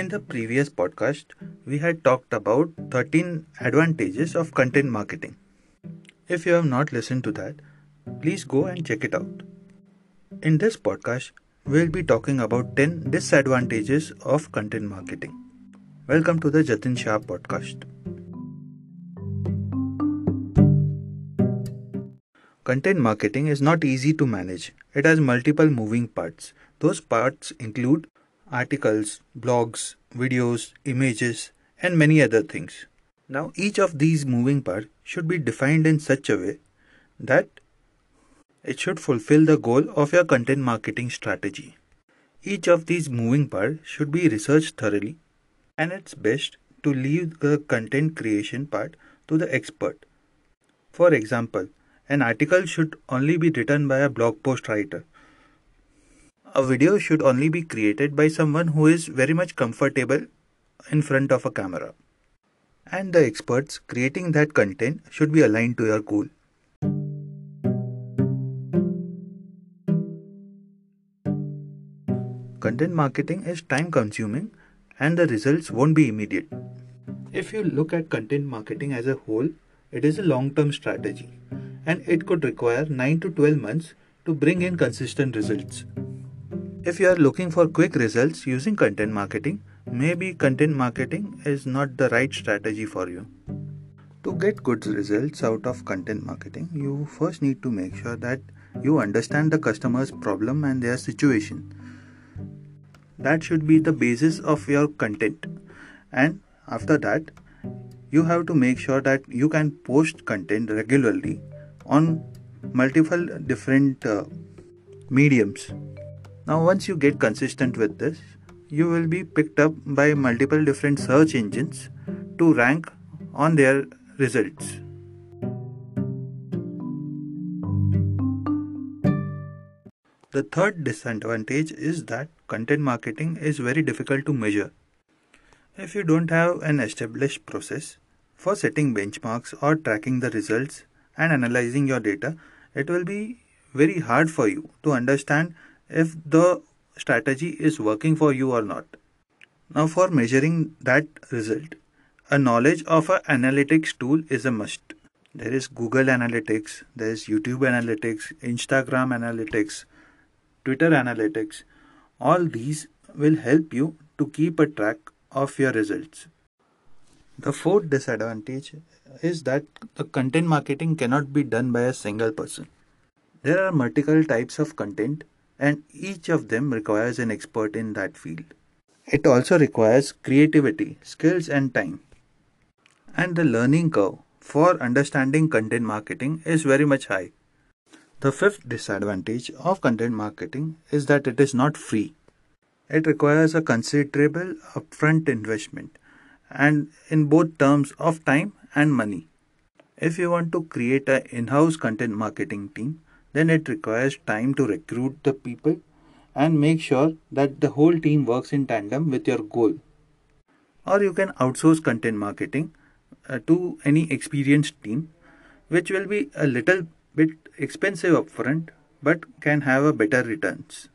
In the previous podcast, we had talked about 13 advantages of content marketing. If you have not listened to that, please go and check it out. In this podcast, we'll be talking about 10 disadvantages of content marketing. Welcome to the Jatin Shah podcast. Content marketing is not easy to manage. It has multiple moving parts. Those parts include articles, blogs, videos, images, and many other things. Now, each of these moving parts should be defined in such a way that it should fulfill the goal of your content marketing strategy. Each of these moving parts should be researched thoroughly, and it's best to leave the content creation part to the expert. For example, an article should only be written by a blog post writer a video should only be created by someone who is very much comfortable in front of a camera. And the experts creating that content should be aligned to your goal. Content marketing is time consuming and the results won't be immediate. If you look at content marketing as a whole, it is a long term strategy and it could require 9 to 12 months to bring in consistent results. If you are looking for quick results using content marketing, maybe content marketing is not the right strategy for you. To get good results out of content marketing, you first need to make sure that you understand the customer's problem and their situation. That should be the basis of your content. And after that, you have to make sure that you can post content regularly on multiple different uh, mediums now, once you get consistent with this, you will be picked up by multiple different search engines to rank on their results. The third disadvantage is that content marketing is very difficult to measure. If you don't have an established process for setting benchmarks or tracking the results and analyzing your data, it will be very hard for you to understand if the strategy is working for you or not. Now, for measuring that result, a knowledge of an analytics tool is a must. There is Google Analytics, there is YouTube Analytics, Instagram Analytics, Twitter Analytics. All these will help you to keep a track of your results. The fourth disadvantage is that the content marketing cannot be done by a single person. There are multiple types of content and each of them requires an expert in that field. It also requires creativity, skills, and time. And the learning curve for understanding content marketing is very much high. The fifth disadvantage of content marketing is that it is not free. It requires a considerable upfront investment and in both terms of time and money. If you want to create an in house content marketing team, then it requires time to recruit the people and make sure that the whole team works in tandem with your goal. Or you can outsource content marketing uh, to any experienced team, which will be a little bit expensive upfront but can have a better returns.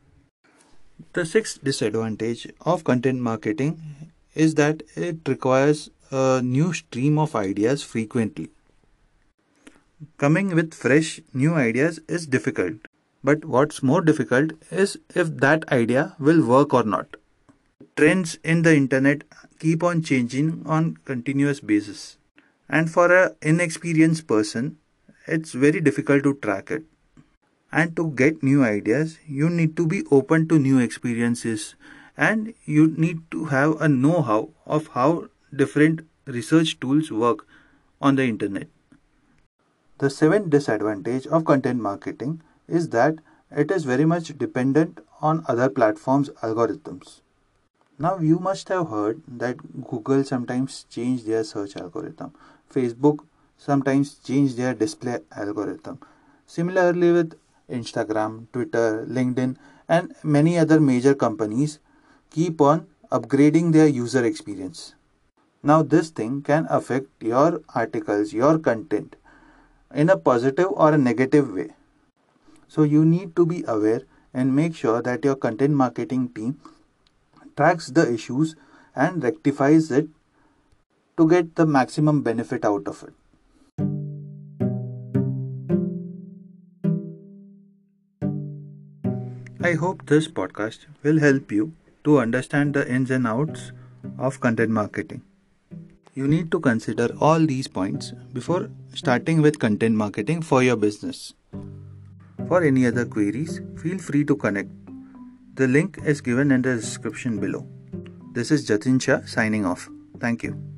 The sixth disadvantage of content marketing is that it requires a new stream of ideas frequently. Coming with fresh new ideas is difficult. But what's more difficult is if that idea will work or not. Trends in the internet keep on changing on continuous basis. And for an inexperienced person, it's very difficult to track it. And to get new ideas, you need to be open to new experiences and you need to have a know how of how different research tools work on the internet. The seventh disadvantage of content marketing is that it is very much dependent on other platforms' algorithms. Now, you must have heard that Google sometimes change their search algorithm. Facebook sometimes change their display algorithm. Similarly, with Instagram, Twitter, LinkedIn, and many other major companies keep on upgrading their user experience. Now, this thing can affect your articles, your content, in a positive or a negative way. So you need to be aware and make sure that your content marketing team tracks the issues and rectifies it to get the maximum benefit out of it. I hope this podcast will help you to understand the ins and outs of content marketing. You need to consider all these points before starting with content marketing for your business. For any other queries, feel free to connect. The link is given in the description below. This is Jatin Shah signing off. Thank you.